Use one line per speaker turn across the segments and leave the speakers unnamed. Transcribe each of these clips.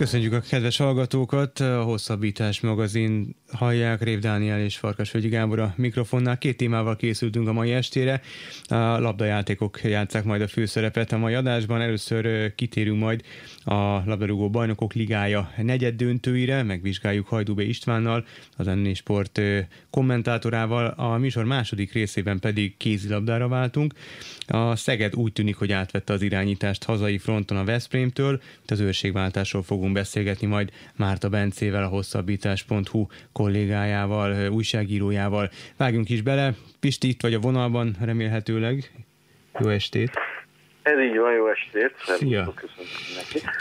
Köszönjük a kedves hallgatókat! A Hosszabbítás magazin hallják Rév Dániel és Farkas Völgyi Gábor a mikrofonnál. Két témával készültünk a mai estére. A labdajátékok játszák majd a főszerepet a mai adásban. Először kitérünk majd a labdarúgó bajnokok ligája negyed döntőire, megvizsgáljuk Hajdúbe Istvánnal, az Enni Sport kommentátorával. A műsor második részében pedig kézilabdára váltunk. A Szeged úgy tűnik, hogy átvette az irányítást hazai fronton a Veszprémtől, az őrségváltásról fogunk beszélgetni majd Márta Bencével, a hosszabbítás.hu kollégájával, újságírójával. Vágjunk is bele. Pisti itt vagy a vonalban, remélhetőleg. Jó estét!
Ez így van, jó estét!
Szia!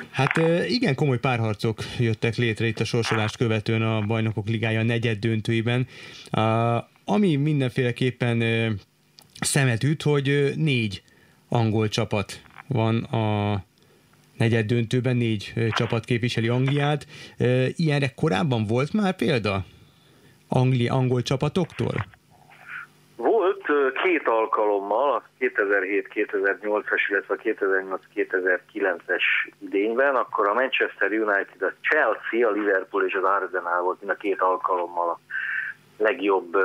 Hát igen komoly párharcok jöttek létre itt a sorsolást követően a Bajnokok Ligája negyed döntőiben. Ami mindenféleképpen szemet üt, hogy négy angol csapat van a negyed döntőben, négy csapat képviseli Angliát. Ilyenre korábban volt már példa? Angli, angol csapatoktól?
Volt két alkalommal, a 2007-2008-as, illetve a 2008-2009-es idényben, akkor a Manchester United, a Chelsea, a Liverpool és az Arsenal volt mind a két alkalommal a legjobb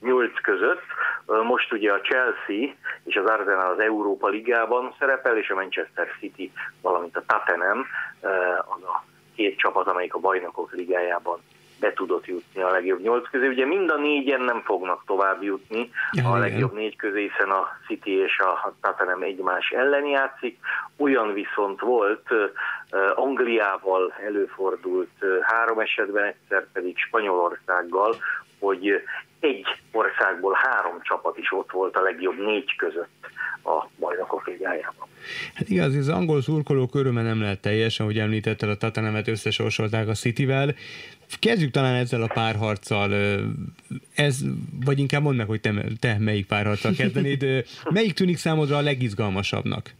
nyolc között. Most ugye a Chelsea és az Arsenal az Európa Ligában szerepel, és a Manchester City, valamint a Tottenham az a két csapat, amelyik a bajnokok ligájában be tudott jutni a legjobb nyolc közé. Ugye mind a négyen nem fognak tovább jutni a legjobb négy közé, hiszen a City és a Tottenham egymás ellen játszik. Olyan viszont volt, Angliával előfordult három esetben, egyszer pedig Spanyolországgal, hogy egy országból három csapat is ott volt a legjobb négy között a bajnokok ligájában.
Hát igaz, az angol szurkolók öröme nem lehet teljes, ahogy említetted, a Tatanemet összesorsolták a Cityvel. Kezdjük talán ezzel a párharccal. Ez, vagy inkább mondd meg, hogy te, te melyik párharccal kezdenéd. Melyik tűnik számodra a legizgalmasabbnak?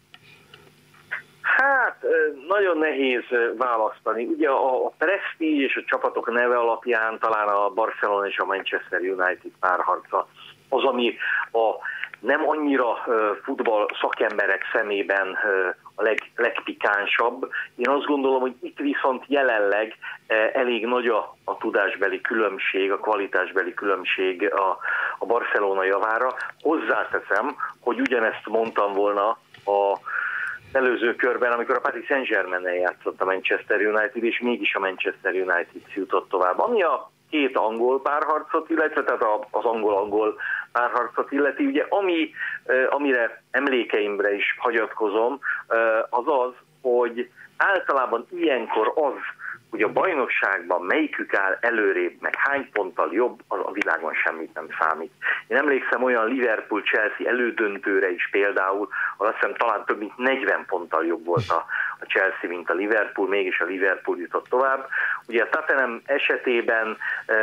Nagyon nehéz választani. Ugye a Prestige és a csapatok neve alapján talán a Barcelona és a Manchester United párharca az, ami a nem annyira futball szakemberek szemében a leg, legpikánsabb. Én azt gondolom, hogy itt viszont jelenleg elég nagy a, a tudásbeli különbség, a kvalitásbeli különbség a, a Barcelona javára. Hozzáteszem, hogy ugyanezt mondtam volna a előző körben, amikor a Paris Saint-Germain-nel játszott a Manchester United, és mégis a Manchester United jutott tovább. Ami a két angol párharcot, illetve tehát az angol-angol párharcot illeti, ugye ami, amire emlékeimre is hagyatkozom, az az, hogy általában ilyenkor az, hogy a bajnokságban melyikük áll előrébb, meg hány ponttal jobb, az a világon semmit nem számít. Én emlékszem olyan Liverpool-Chelsea elődöntőre is például, az azt hiszem talán több mint 40 ponttal jobb volt a, a Chelsea, mint a Liverpool, mégis a Liverpool jutott tovább. Ugye a Tottenham esetében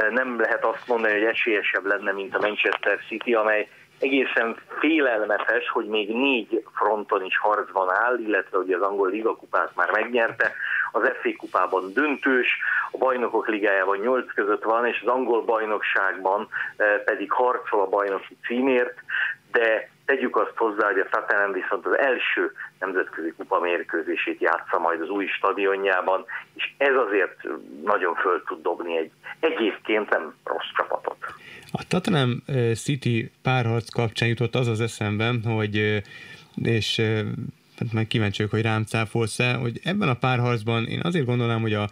nem lehet azt mondani, hogy esélyesebb lenne, mint a Manchester City, amely egészen félelmetes, hogy még négy fronton is harcban áll, illetve ugye az angol ligakupát már megnyerte, az FA kupában döntős, a bajnokok ligájában nyolc között van, és az angol bajnokságban pedig harcol a bajnoki címért, de tegyük azt hozzá, hogy a Tottenham viszont az első nemzetközi kupa mérkőzését játsza majd az új stadionjában, és ez azért nagyon föl tud dobni egy egyébként nem rossz csapatot.
A Tottenham City párharc kapcsán jutott az az eszemben, hogy és hát meg kíváncsi vagyok, hogy rám cáfolsz-e, hogy ebben a párharcban én azért gondolom, hogy a,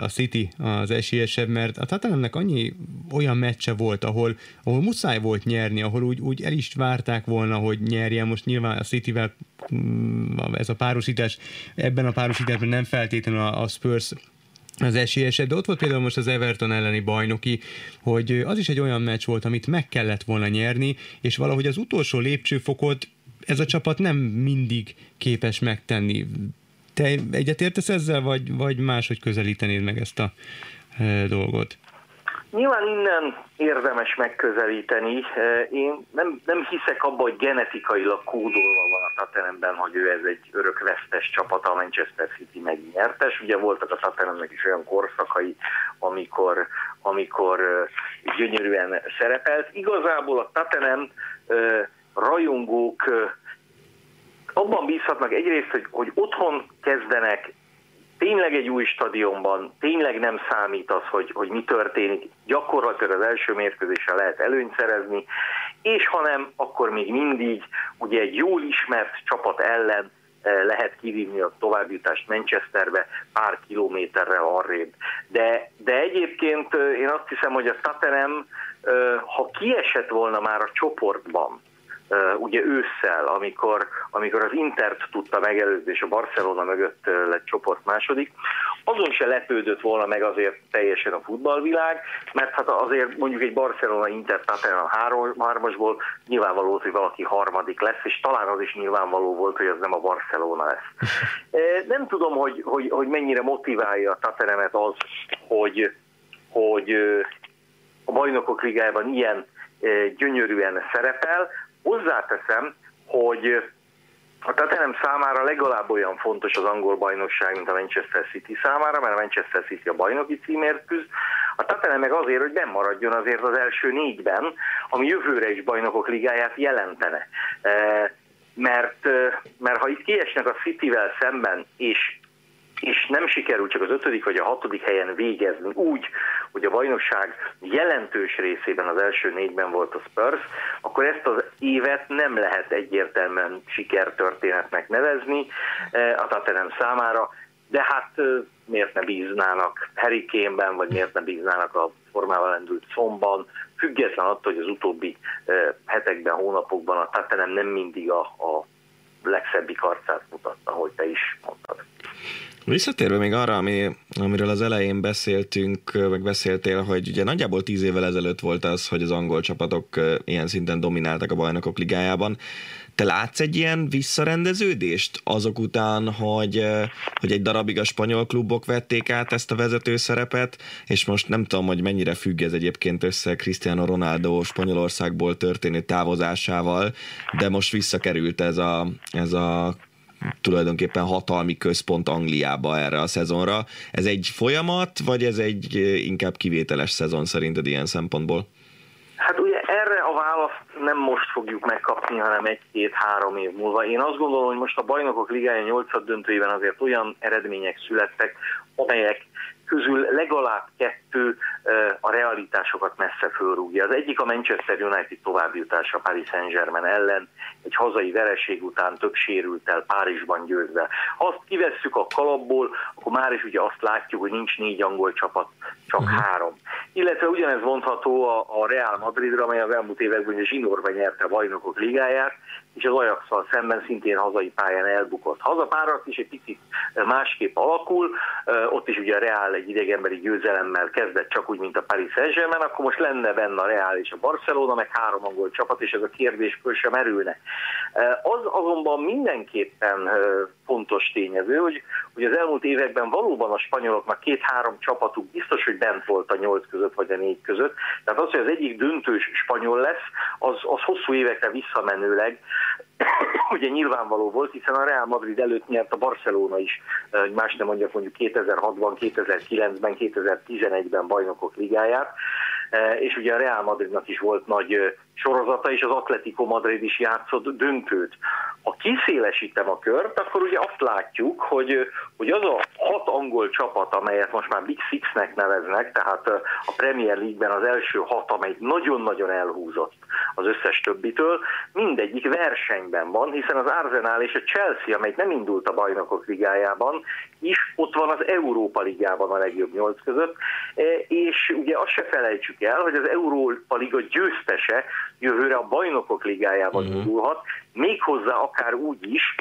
a City az esélyesebb, mert a Tatanemnek annyi olyan meccse volt, ahol, ahol muszáj volt nyerni, ahol úgy, úgy el is várták volna, hogy nyerjen. Most nyilván a Cityvel mm, ez a párosítás, ebben a párosításban nem feltétlenül a, a Spurs az esélyesebb, de ott volt például most az Everton elleni bajnoki, hogy az is egy olyan meccs volt, amit meg kellett volna nyerni, és valahogy az utolsó lépcsőfokot ez a csapat nem mindig képes megtenni. Te egyetértesz ezzel, vagy, vagy máshogy közelítenéd meg ezt a e, dolgot?
Nyilván innen érdemes megközelíteni. Én nem, nem hiszek abba, hogy genetikailag kódolva van a Tottenhamben, hogy ő ez egy örök vesztes csapat, a Manchester City megnyertes. Ugye voltak a Tottenhamnek is olyan korszakai, amikor amikor gyönyörűen szerepelt. Igazából a Tottenham rajongók abban bízhatnak egyrészt, hogy, hogy otthon kezdenek, tényleg egy új stadionban, tényleg nem számít az, hogy, hogy mi történik, gyakorlatilag az első mérkőzésre lehet előnyt szerezni, és ha nem, akkor még mindig ugye egy jól ismert csapat ellen eh, lehet kivívni a továbbjutást Manchesterbe pár kilométerre arrébb. De, de egyébként eh, én azt hiszem, hogy a Tottenham, eh, ha kiesett volna már a csoportban, ugye ősszel, amikor, amikor az Intert tudta megelőzni, és a Barcelona mögött lett csoport második, azon se lepődött volna meg azért teljesen a futballvilág, mert hát azért mondjuk egy Barcelona Inter a hármasból nyilvánvaló, hogy valaki harmadik lesz, és talán az is nyilvánvaló volt, hogy az nem a Barcelona lesz. Nem tudom, hogy, hogy, hogy mennyire motiválja a Tateremet az, hogy, hogy a bajnokok ligájában ilyen gyönyörűen szerepel, Hozzáteszem, hogy a Tottenham számára legalább olyan fontos az angol bajnokság, mint a Manchester City számára, mert a Manchester City a bajnoki címért küzd. A Tottenham meg azért, hogy nem maradjon azért az első négyben, ami jövőre is bajnokok ligáját jelentene. E, mert, e, mert ha itt kiesnek a Cityvel szemben, és és nem sikerült csak az ötödik vagy a hatodik helyen végezni úgy, hogy a bajnokság jelentős részében az első négyben volt a Spurs, akkor ezt az évet nem lehet egyértelműen sikertörténetnek nevezni eh, a Tottenham számára, de hát eh, miért ne bíznának Harry Kane-ben, vagy miért ne bíznának a formával lendült szomban, független attól, hogy az utóbbi eh, hetekben, hónapokban a Tottenham nem mindig a, a legszebbik arcát mutatta, hogy te is mondtad.
Visszatérve még arra, ami, amiről az elején beszéltünk, meg beszéltél, hogy ugye nagyjából tíz évvel ezelőtt volt az, hogy az angol csapatok ilyen szinten domináltak a bajnokok ligájában. Te látsz egy ilyen visszarendeződést azok után, hogy, hogy egy darabig a spanyol klubok vették át ezt a vezető szerepet, és most nem tudom, hogy mennyire függ ez egyébként össze Cristiano Ronaldo Spanyolországból történő távozásával, de most visszakerült ez a, ez a tulajdonképpen hatalmi központ Angliába erre a szezonra. Ez egy folyamat, vagy ez egy inkább kivételes szezon szerinted ilyen szempontból?
Hát ugye erre a választ nem most fogjuk megkapni, hanem egy-két-három év múlva. Én azt gondolom, hogy most a bajnokok ligája nyolcad döntőjében azért olyan eredmények születtek, amelyek közül legalább kettő a realitásokat messze fölrúgja. Az egyik a Manchester United továbbjutása Paris Saint-Germain ellen, egy hazai vereség után több sérültel Párizsban győzve. Ha azt kivesszük a kalapból, akkor már is ugye azt látjuk, hogy nincs négy angol csapat, csak uh-huh. három. Illetve ugyanez mondható a, a Real Madridra, amely az elmúlt években a zsinórba nyerte a bajnokok ligáját, és az ajax szemben szintén hazai pályán elbukott. Hazapárat is egy picit másképp alakul, ott is ugye a Real egy idegenbeli győzelemmel kezdett csak úgy, mint a Paris Saint-Germain, akkor most lenne benne a Real és a Barcelona, meg három angol csapat, és ez a kérdés föl sem merülne. Az azonban mindenképpen fontos tényező, hogy, hogy az elmúlt években valóban a spanyoloknak két-három csapatuk biztos, hogy bent volt a nyolc között vagy a négy között. Tehát az, hogy az egyik döntős spanyol lesz, az, az hosszú évekre visszamenőleg ugye nyilvánvaló volt, hiszen a Real Madrid előtt nyert a Barcelona is, hogy más nem mondjak mondjuk 2006-ban, 2009-ben, 2011-ben bajnokok ligáját, és ugye a Real Madridnak is volt nagy sorozata, és az Atletico Madrid is játszott döntőt. Ha kiszélesítem a kört, akkor ugye azt látjuk, hogy, hogy az a hat angol csapat, amelyet most már Big Six-nek neveznek, tehát a Premier League-ben az első hat, amely nagyon-nagyon elhúzott az összes többitől, mindegyik versenyben van, hiszen az Arsenal és a Chelsea, amely nem indult a bajnokok ligájában, is ott van az Európa Ligában a legjobb nyolc között, és ugye azt se felejtsük el, hogy az Európa Liga győztese jövőre a bajnokok ligájában uh-huh. indulhat, méghozzá akár úgy is,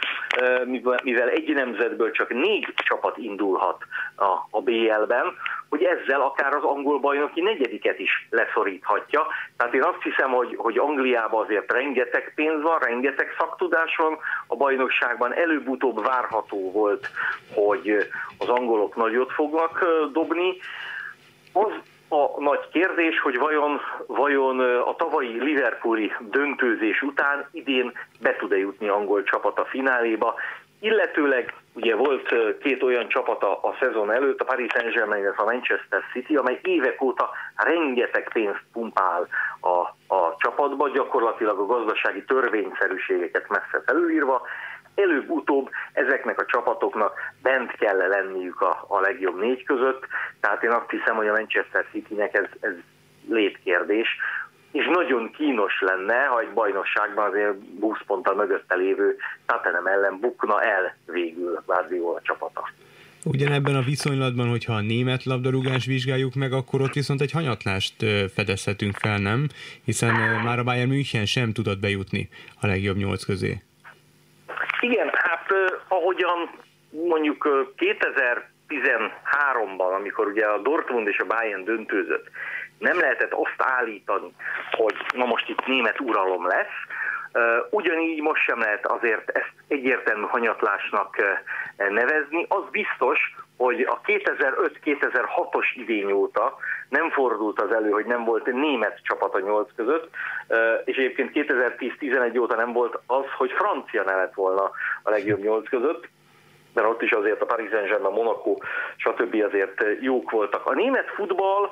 mivel egy nemzetből csak négy csapat indulhat a, a BL-ben, hogy ezzel akár az angol bajnoki negyediket is leszoríthatja. Tehát én azt hiszem, hogy, hogy Angliában azért rengeteg pénz van, rengeteg szaktudás van, a bajnokságban előbb-utóbb várható volt, hogy az angolok nagyot fognak dobni. Az a nagy kérdés, hogy vajon, vajon a tavalyi Liverpooli döntőzés után idén be tud-e jutni angol csapat a fináléba. illetőleg ugye volt két olyan csapata a szezon előtt, a Paris Saint-Germain, a Manchester City, amely évek óta rengeteg pénzt pumpál a, a csapatba, gyakorlatilag a gazdasági törvényszerűségeket messze felülírva, előbb-utóbb ezeknek a csapatoknak bent kell lenniük a, a legjobb négy között, tehát én azt hiszem, hogy a Manchester City-nek ez, ez létkérdés, és nagyon kínos lenne, ha egy bajnokságban azért 20 ponttal mögötte lévő Tottenham ellen bukna el végül Guardiola csapata.
Ugyanebben a viszonylatban, hogyha a német labdarúgás vizsgáljuk meg, akkor ott viszont egy hanyatlást fedezhetünk fel, nem? Hiszen már a Bayern München sem tudott bejutni a legjobb nyolc közé.
Igen, hát ahogyan mondjuk 2013-ban, amikor ugye a Dortmund és a Bayern döntőzött, nem lehetett azt állítani, hogy na most itt német uralom lesz, Ugyanígy most sem lehet azért ezt egyértelmű hanyatlásnak nevezni. Az biztos, hogy a 2005-2006-os idény óta nem fordult az elő, hogy nem volt német csapat a nyolc között, és egyébként 2010-11 óta nem volt az, hogy francia ne lett volna a legjobb nyolc között mert ott is azért a Paris Saint-Germain, Monaco, stb. azért jók voltak. A német futball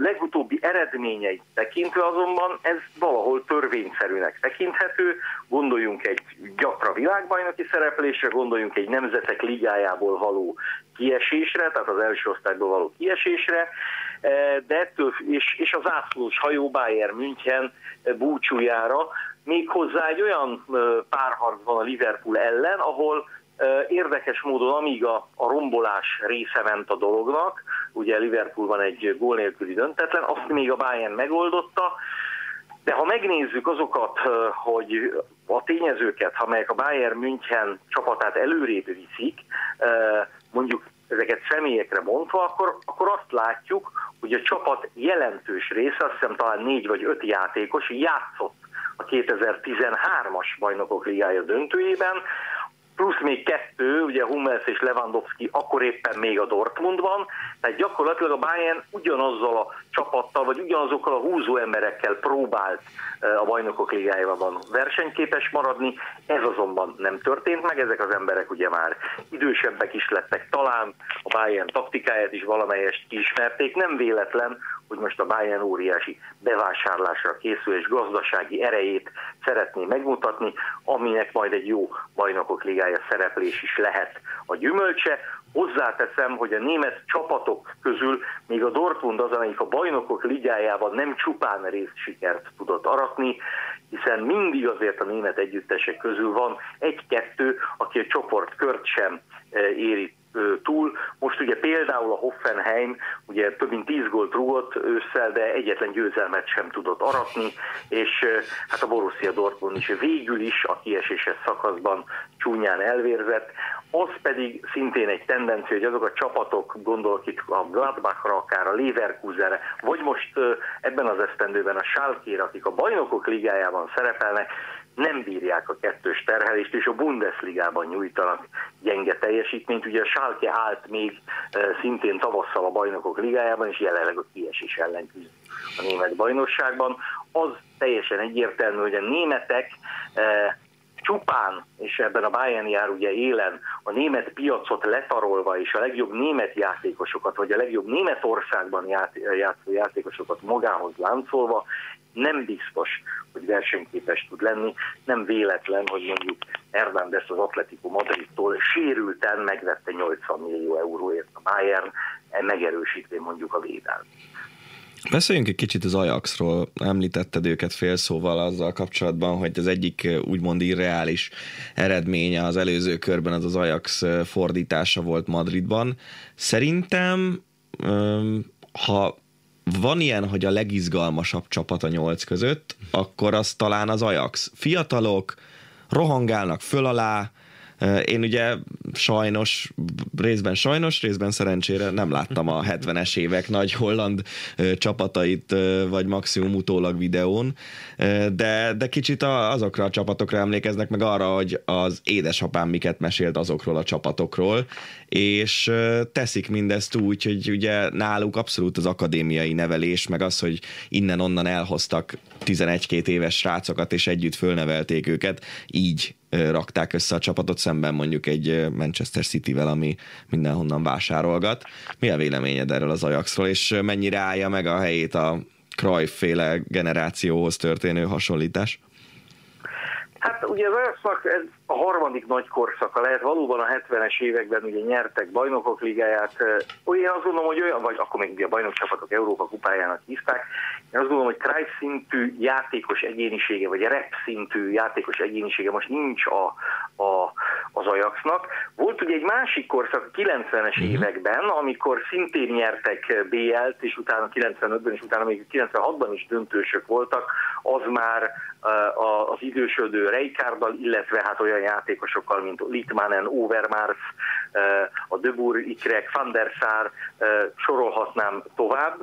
legutóbbi eredményeit tekintve azonban ez valahol törvényszerűnek tekinthető. Gondoljunk egy gyakra világbajnoki szereplésre, gondoljunk egy nemzetek ligájából való kiesésre, tehát az első osztályból való kiesésre, de ettől, és, és az ászlós hajó Bayern München búcsújára, méghozzá egy olyan párharc van a Liverpool ellen, ahol Érdekes módon, amíg a, a rombolás része ment a dolognak, ugye Liverpoolban egy gól nélküli döntetlen, azt még a Bayern megoldotta, de ha megnézzük azokat, hogy a tényezőket, amelyek a Bayern München csapatát előrébb viszik, mondjuk ezeket személyekre mondva, akkor, akkor azt látjuk, hogy a csapat jelentős része, azt hiszem talán négy vagy öt játékos játszott a 2013-as bajnokok ligája döntőjében, plusz még kettő, ugye Hummels és Lewandowski akkor éppen még a Dortmundban, tehát gyakorlatilag a Bayern ugyanazzal a csapattal, vagy ugyanazokkal a húzó emberekkel próbált a bajnokok ligájában versenyképes maradni, ez azonban nem történt meg, ezek az emberek ugye már idősebbek is lettek, talán a Bayern taktikáját is valamelyest ismerték, nem véletlen, hogy most a Bayern óriási bevásárlásra készül és gazdasági erejét szeretné megmutatni, aminek majd egy jó bajnokok ligája szereplés is lehet a gyümölcse. Hozzáteszem, hogy a német csapatok közül még a Dortmund az, amelyik a bajnokok ligájában nem csupán részsikert tudott aratni, hiszen mindig azért a német együttesek közül van egy-kettő, aki a csoportkört sem eh, éri túl. Most ugye például a Hoffenheim ugye több mint 10 gólt rúgott ősszel, de egyetlen győzelmet sem tudott aratni, és hát a Borussia Dortmund is végül is a kieséses szakaszban csúnyán elvérzett. Az pedig szintén egy tendencia, hogy azok a csapatok, gondolok itt a Gladbachra, akár a Leverkusenre, vagy most ebben az esztendőben a Schalke, akik a bajnokok ligájában szerepelnek, nem bírják a kettős terhelést, és a Bundesligában nyújtanak gyenge teljesítményt. Ugye a Schalke állt még eh, szintén tavasszal a bajnokok ligájában, és jelenleg a kiesés ellen küzd a német bajnokságban. Az teljesen egyértelmű, hogy a németek eh, csupán, és ebben a Bayern jár ugye élen, a német piacot letarolva, és a legjobb német játékosokat, vagy a legjobb Németországban játszó játékosokat magához láncolva, nem biztos, hogy versenyképes tud lenni. Nem véletlen, hogy mondjuk Hernández az Atletico Madridtól sérülten megvette 80 millió euróért a Bayern, megerősítve mondjuk a védelmet.
Beszéljünk egy kicsit az Ajaxról. Említetted őket félszóval azzal kapcsolatban, hogy az egyik úgymond irreális eredménye az előző körben az az Ajax fordítása volt Madridban. Szerintem ha van ilyen, hogy a legizgalmasabb csapat a nyolc között, akkor az talán az Ajax. Fiatalok, rohangálnak föl alá, én ugye sajnos, részben sajnos, részben szerencsére nem láttam a 70-es évek nagy holland csapatait, vagy maximum utólag videón, de, de kicsit azokra a csapatokra emlékeznek meg arra, hogy az édesapám miket mesélt azokról a csapatokról, és teszik mindezt úgy, hogy ugye náluk abszolút az akadémiai nevelés, meg az, hogy innen-onnan elhoztak 11-2 éves srácokat, és együtt fölnevelték őket, így rakták össze a csapatot szemben mondjuk egy Manchester City-vel, ami mindenhonnan vásárolgat. Mi a véleményed erről az Ajaxról, és mennyire állja meg a helyét a Cruyff-féle generációhoz történő hasonlítás?
Hát ugye az Ajaxnak ez a harmadik nagy korszaka lehet, valóban a 70-es években ugye nyertek bajnokok ligáját, olyan azt gondolom, hogy olyan, vagy akkor még ugye a bajnokcsapatok Európa kupájának hívták, én azt gondolom, hogy Cruyff szintű játékos egyénisége, vagy rep szintű játékos egyénisége most nincs a, a, az Ajaxnak. Volt ugye egy másik korszak a 90-es uh-huh. években, amikor szintén nyertek BL-t, és utána 95-ben, és utána még 96-ban is döntősök voltak, az már az idősödő Reikárdal, illetve hát olyan játékosokkal, mint Litmanen, Overmars, a Debur Ikrek, Van der Sar, sorolhatnám tovább.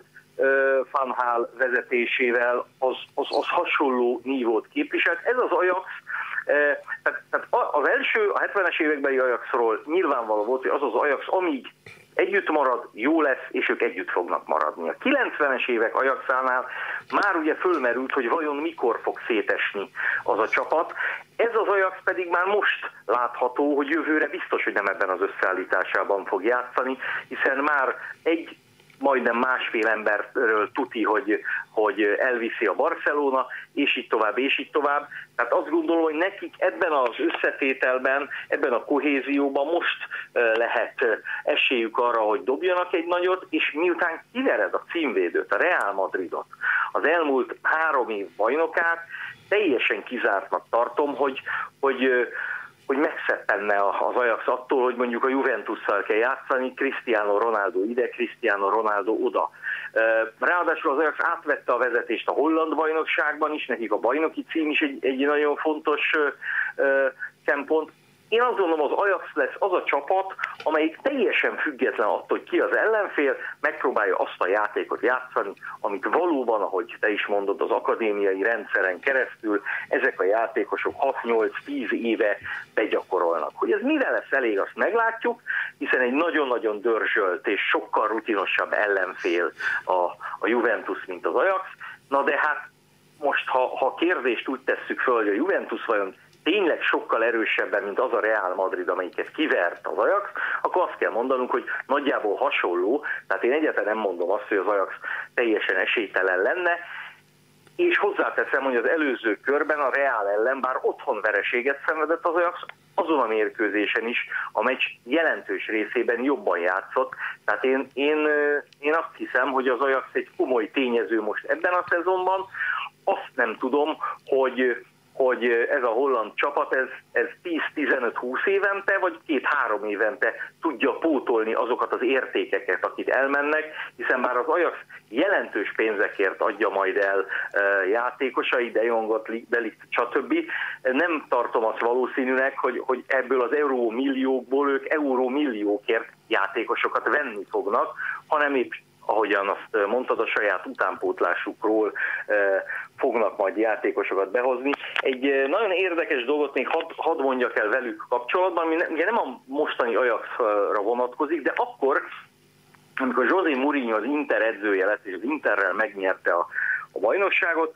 Van Hal vezetésével az, az, az hasonló nívót képviselt. Ez az Ajax, tehát az első, a 70-es évekbeli Ajaxról nyilvánvaló volt, hogy az az Ajax, amíg együtt marad, jó lesz, és ők együtt fognak maradni. A 90-es évek Ajaxánál már ugye fölmerült, hogy vajon mikor fog szétesni az a csapat. Ez az Ajax pedig már most látható, hogy jövőre biztos, hogy nem ebben az összeállításában fog játszani, hiszen már egy majdnem másfél emberről tuti, hogy, hogy elviszi a Barcelona, és így tovább, és így tovább. Tehát azt gondolom, hogy nekik ebben az összetételben, ebben a kohézióban most lehet esélyük arra, hogy dobjanak egy nagyot, és miután kivered a címvédőt, a Real Madridot, az elmúlt három év bajnokát, teljesen kizártnak tartom, hogy, hogy hogy megszeppenne az Ajax attól, hogy mondjuk a Juventusszal kell játszani, Cristiano Ronaldo ide, Cristiano Ronaldo oda. Ráadásul az Ajax átvette a vezetést a holland bajnokságban is, nekik a bajnoki cím is egy, egy nagyon fontos szempont. Én azt gondolom, az Ajax lesz az a csapat, amelyik teljesen független attól, hogy ki az ellenfél, megpróbálja azt a játékot játszani, amit valóban, ahogy te is mondod, az akadémiai rendszeren keresztül ezek a játékosok 6-8-10 éve begyakorolnak. Hogy ez mire lesz elég, azt meglátjuk, hiszen egy nagyon-nagyon dörzsölt és sokkal rutinosabb ellenfél a, a Juventus, mint az Ajax. Na de hát most, ha, ha kérdést úgy tesszük föl, hogy a Juventus vajon tényleg sokkal erősebben, mint az a Real Madrid, amelyiket kivert az Ajax, akkor azt kell mondanunk, hogy nagyjából hasonló, tehát én egyáltalán nem mondom azt, hogy az Ajax teljesen esélytelen lenne, és hozzáteszem, hogy az előző körben a Real ellen, bár otthon vereséget szenvedett az Ajax, azon a mérkőzésen is a meccs jelentős részében jobban játszott. Tehát én, én, én azt hiszem, hogy az Ajax egy komoly tényező most ebben a szezonban. Azt nem tudom, hogy hogy ez a holland csapat, ez, ez 10-15-20 évente, vagy két-három évente tudja pótolni azokat az értékeket, akit elmennek, hiszen már az Ajax jelentős pénzekért adja majd el e, játékosai, De Jongot, Delikt, stb. Nem tartom azt valószínűnek, hogy, hogy ebből az euró milliókból ők euró milliókért játékosokat venni fognak, hanem épp ahogyan azt mondtad, a saját utánpótlásukról fognak majd játékosokat behozni. Egy nagyon érdekes dolgot még hadd had mondjak el velük kapcsolatban, ami ugye nem a mostani Ajaxra vonatkozik, de akkor, amikor José Mourinho az Inter edzője lett, és az Interrel megnyerte a, a bajnokságot,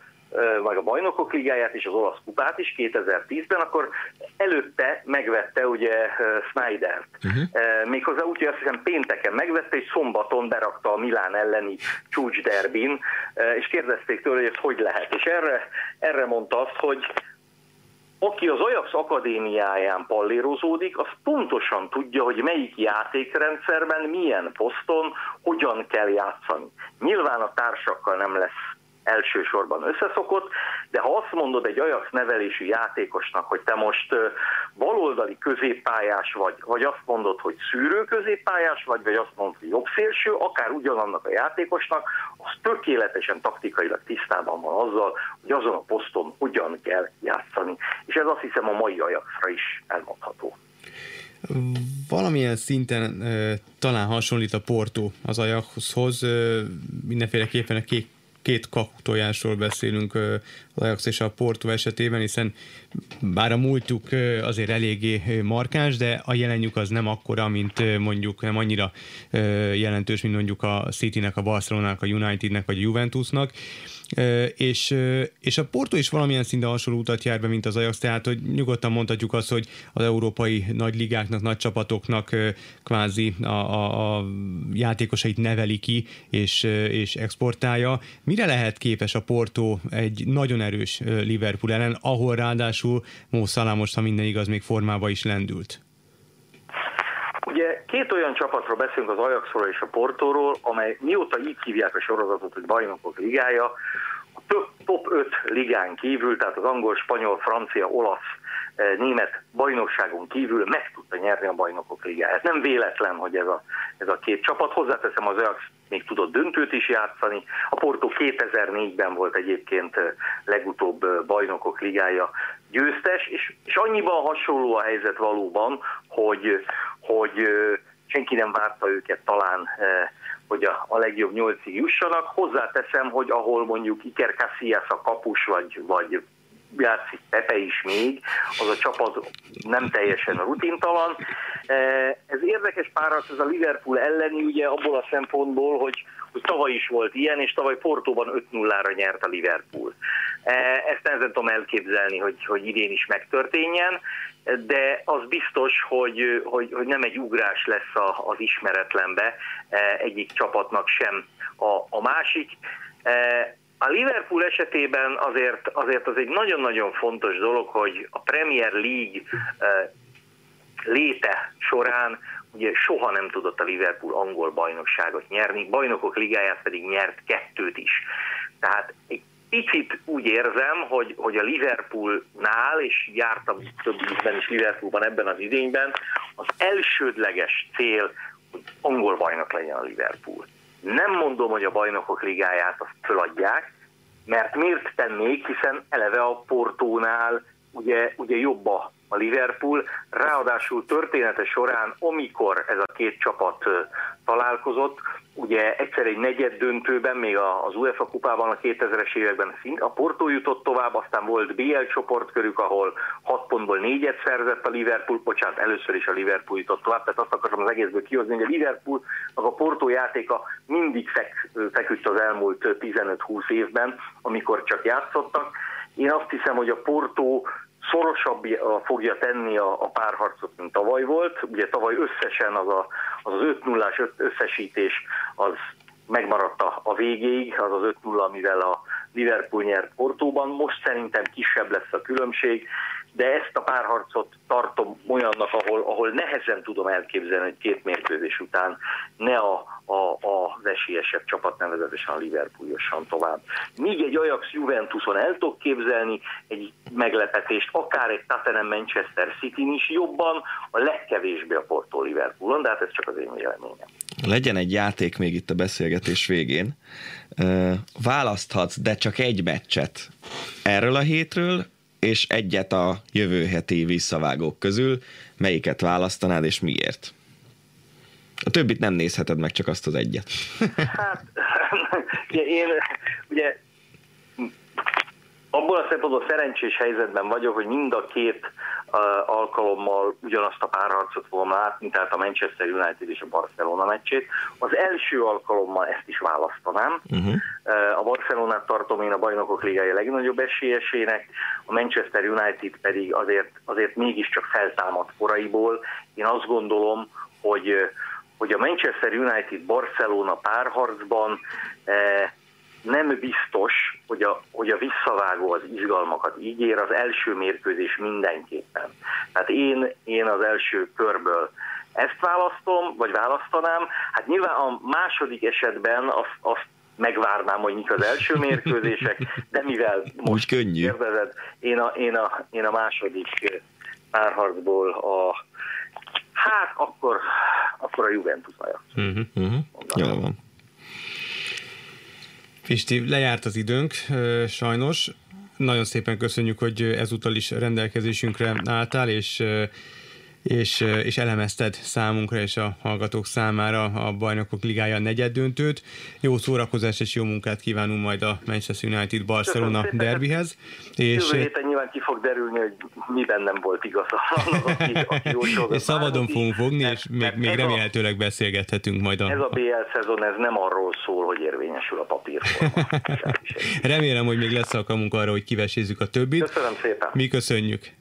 meg a bajnokok ligáját és az olasz kupát is 2010-ben, akkor előtte megvette ugye Snyder-t. Uh-huh. Méghozzá úgy, hogy azt hiszem pénteken megvette, és szombaton berakta a Milán elleni csúcs derbin, és kérdezték tőle, hogy ez hogy lehet. És erre, erre mondta azt, hogy aki az Ajax akadémiáján pallérozódik, az pontosan tudja, hogy melyik játékrendszerben, milyen poszton, hogyan kell játszani. Nyilván a társakkal nem lesz elsősorban összeszokott, de ha azt mondod egy Ajax nevelésű játékosnak, hogy te most baloldali középpályás vagy, vagy azt mondod, hogy szűrő középpályás vagy, vagy azt mondod, hogy jobbszélső, akár ugyanannak a játékosnak, az tökéletesen taktikailag tisztában van azzal, hogy azon a poszton hogyan kell játszani. És ez azt hiszem a mai Ajaxra is elmondható.
Valamilyen szinten talán hasonlít a Porto az Ajaxhoz, e, mindenféleképpen a kék két kaktojásról beszélünk Ajax és a Porto esetében, hiszen bár a múltuk azért eléggé markáns, de a jelenjük az nem akkora, mint mondjuk nem annyira jelentős, mint mondjuk a City-nek, a Barcelonának, a Unitednek vagy a Juventusnak. és, és a Porto is valamilyen szinten hasonló utat jár be, mint az Ajax, tehát hogy nyugodtan mondhatjuk azt, hogy az európai nagy ligáknak, nagy csapatoknak kvázi a, a, a játékosait neveli ki és, és exportálja. Mire lehet képes a Porto egy nagyon erős Liverpool ellen, ahol ráadásul Mo Salah most, ha minden igaz, még formába is lendült?
Ugye két olyan csapatról beszélünk az Ajaxról és a Portóról, amely mióta így hívják a sorozatot, hogy bajnokok ligája, a több top 5 ligán kívül, tehát az angol, spanyol, francia, olasz, eh, német bajnokságon kívül meg tudta nyerni a bajnokok ligáját. Nem véletlen, hogy ez a, ez a két csapat. Hozzáteszem, az Ajax még tudott döntőt is játszani. A Porto 2004-ben volt egyébként eh, legutóbb eh, bajnokok ligája győztes, és, és annyiban hasonló a helyzet valóban, hogy, hogy senki nem várta őket talán, hogy a, a legjobb nyolcig jussanak. Hozzáteszem, hogy ahol mondjuk Iker Casillas a kapus, vagy, vagy játszik Pepe is még, az a csapat nem teljesen rutintalan. Ez érdekes párat, ez a Liverpool elleni, ugye abból a szempontból, hogy, hogy tavaly is volt ilyen, és tavaly Portóban 5-0-ra nyert a Liverpool. Ezt nehezen tudom elképzelni, hogy, hogy idén is megtörténjen, de az biztos, hogy, hogy, hogy nem egy ugrás lesz az ismeretlenbe egyik csapatnak sem a, a másik. A Liverpool esetében azért, azért az egy nagyon-nagyon fontos dolog, hogy a Premier League léte során ugye soha nem tudott a Liverpool angol bajnokságot nyerni, bajnokok ligáját pedig nyert kettőt is. Tehát egy picit úgy érzem, hogy, hogy a Liverpoolnál, és jártam több ízben is Liverpoolban ebben az idényben, az elsődleges cél, hogy angol bajnok legyen a Liverpool. Nem mondom, hogy a bajnokok ligáját azt föladják, mert miért tennék, hiszen eleve a Portónál ugye, ugye jobb a, a Liverpool, ráadásul története során, amikor ez a két csapat találkozott, ugye egyszer egy negyed döntőben, még az UEFA kupában a 2000-es években a Porto jutott tovább, aztán volt BL csoportkörük, ahol 6 pontból négyet szerzett a Liverpool, bocsánat, először is a Liverpool jutott tovább, tehát azt akarom az egészből kihozni, hogy a Liverpool, a Porto játéka mindig fek, feküdt az elmúlt 15-20 évben, amikor csak játszottak. Én azt hiszem, hogy a Porto szorosabb fogja tenni a, a párharcot, mint tavaly volt. Ugye tavaly összesen az a, az, az 5 0 összesítés az megmaradt a, a végéig, az az 5-0, amivel a Liverpool nyert Portóban. Most szerintem kisebb lesz a különbség, de ezt a párharcot tartom olyannak, ahol, ahol nehezen tudom elképzelni, hogy két mérkőzés után ne a, a, az esélyesebb csapat nevezetesen a Liverpool jossan tovább. Míg egy Ajax Juventuson el tudok képzelni egy meglepetést, akár egy Tottenham Manchester City is jobban, a legkevésbé a Porto Liverpoolon, de hát ez csak az én véleményem.
Legyen egy játék még itt a beszélgetés végén. Választhatsz, de csak egy meccset erről a hétről, és egyet a jövő heti visszavágók közül, melyiket választanád és miért? A többit nem nézheted meg, csak azt az egyet.
Hát, én abból a szempontból szerencsés helyzetben vagyok, hogy mind a két alkalommal ugyanazt a párharcot fogom látni, tehát a Manchester United és a Barcelona meccsét. Az első alkalommal ezt is választanám. Uh-huh. Uh, a Barcelonát tartom én a bajnokok ligája legnagyobb esélyesének, a Manchester United pedig azért, azért mégiscsak feltámadt koraiból. Én azt gondolom, hogy, hogy a Manchester United-Barcelona párharcban uh, nem biztos, hogy a, hogy a visszavágó az izgalmakat ígér, az első mérkőzés mindenképpen. Tehát én, én az első körből ezt választom, vagy választanám. Hát nyilván a második esetben azt, azt megvárnám, hogy mik az első mérkőzések, de mivel most
könnyű.
kérdezed, én a, én, a, én a második párharcból a hát akkor, akkor a Juventus aja.
Uh-huh, uh-huh. Jól van.
Pisti, lejárt az időnk, sajnos. Nagyon szépen köszönjük, hogy ezúttal is rendelkezésünkre álltál, és és, és elemezted számunkra és a hallgatók számára a Bajnokok Ligája negyed döntőt. Jó szórakozás és jó munkát kívánunk majd a Manchester United Barcelona derbihez.
És Jövő héten nyilván ki fog derülni, hogy miben nem volt igaz aki, aki
És szabadon fogunk fogni, és még, még remélhetőleg beszélgethetünk majd. A,
ez a BL szezon, ez nem arról szól, hogy érvényesül a papírforma.
Remélem, hogy még lesz alkalmunk arra, hogy kivesézzük a többit.
Köszönöm szépen.
Mi köszönjük.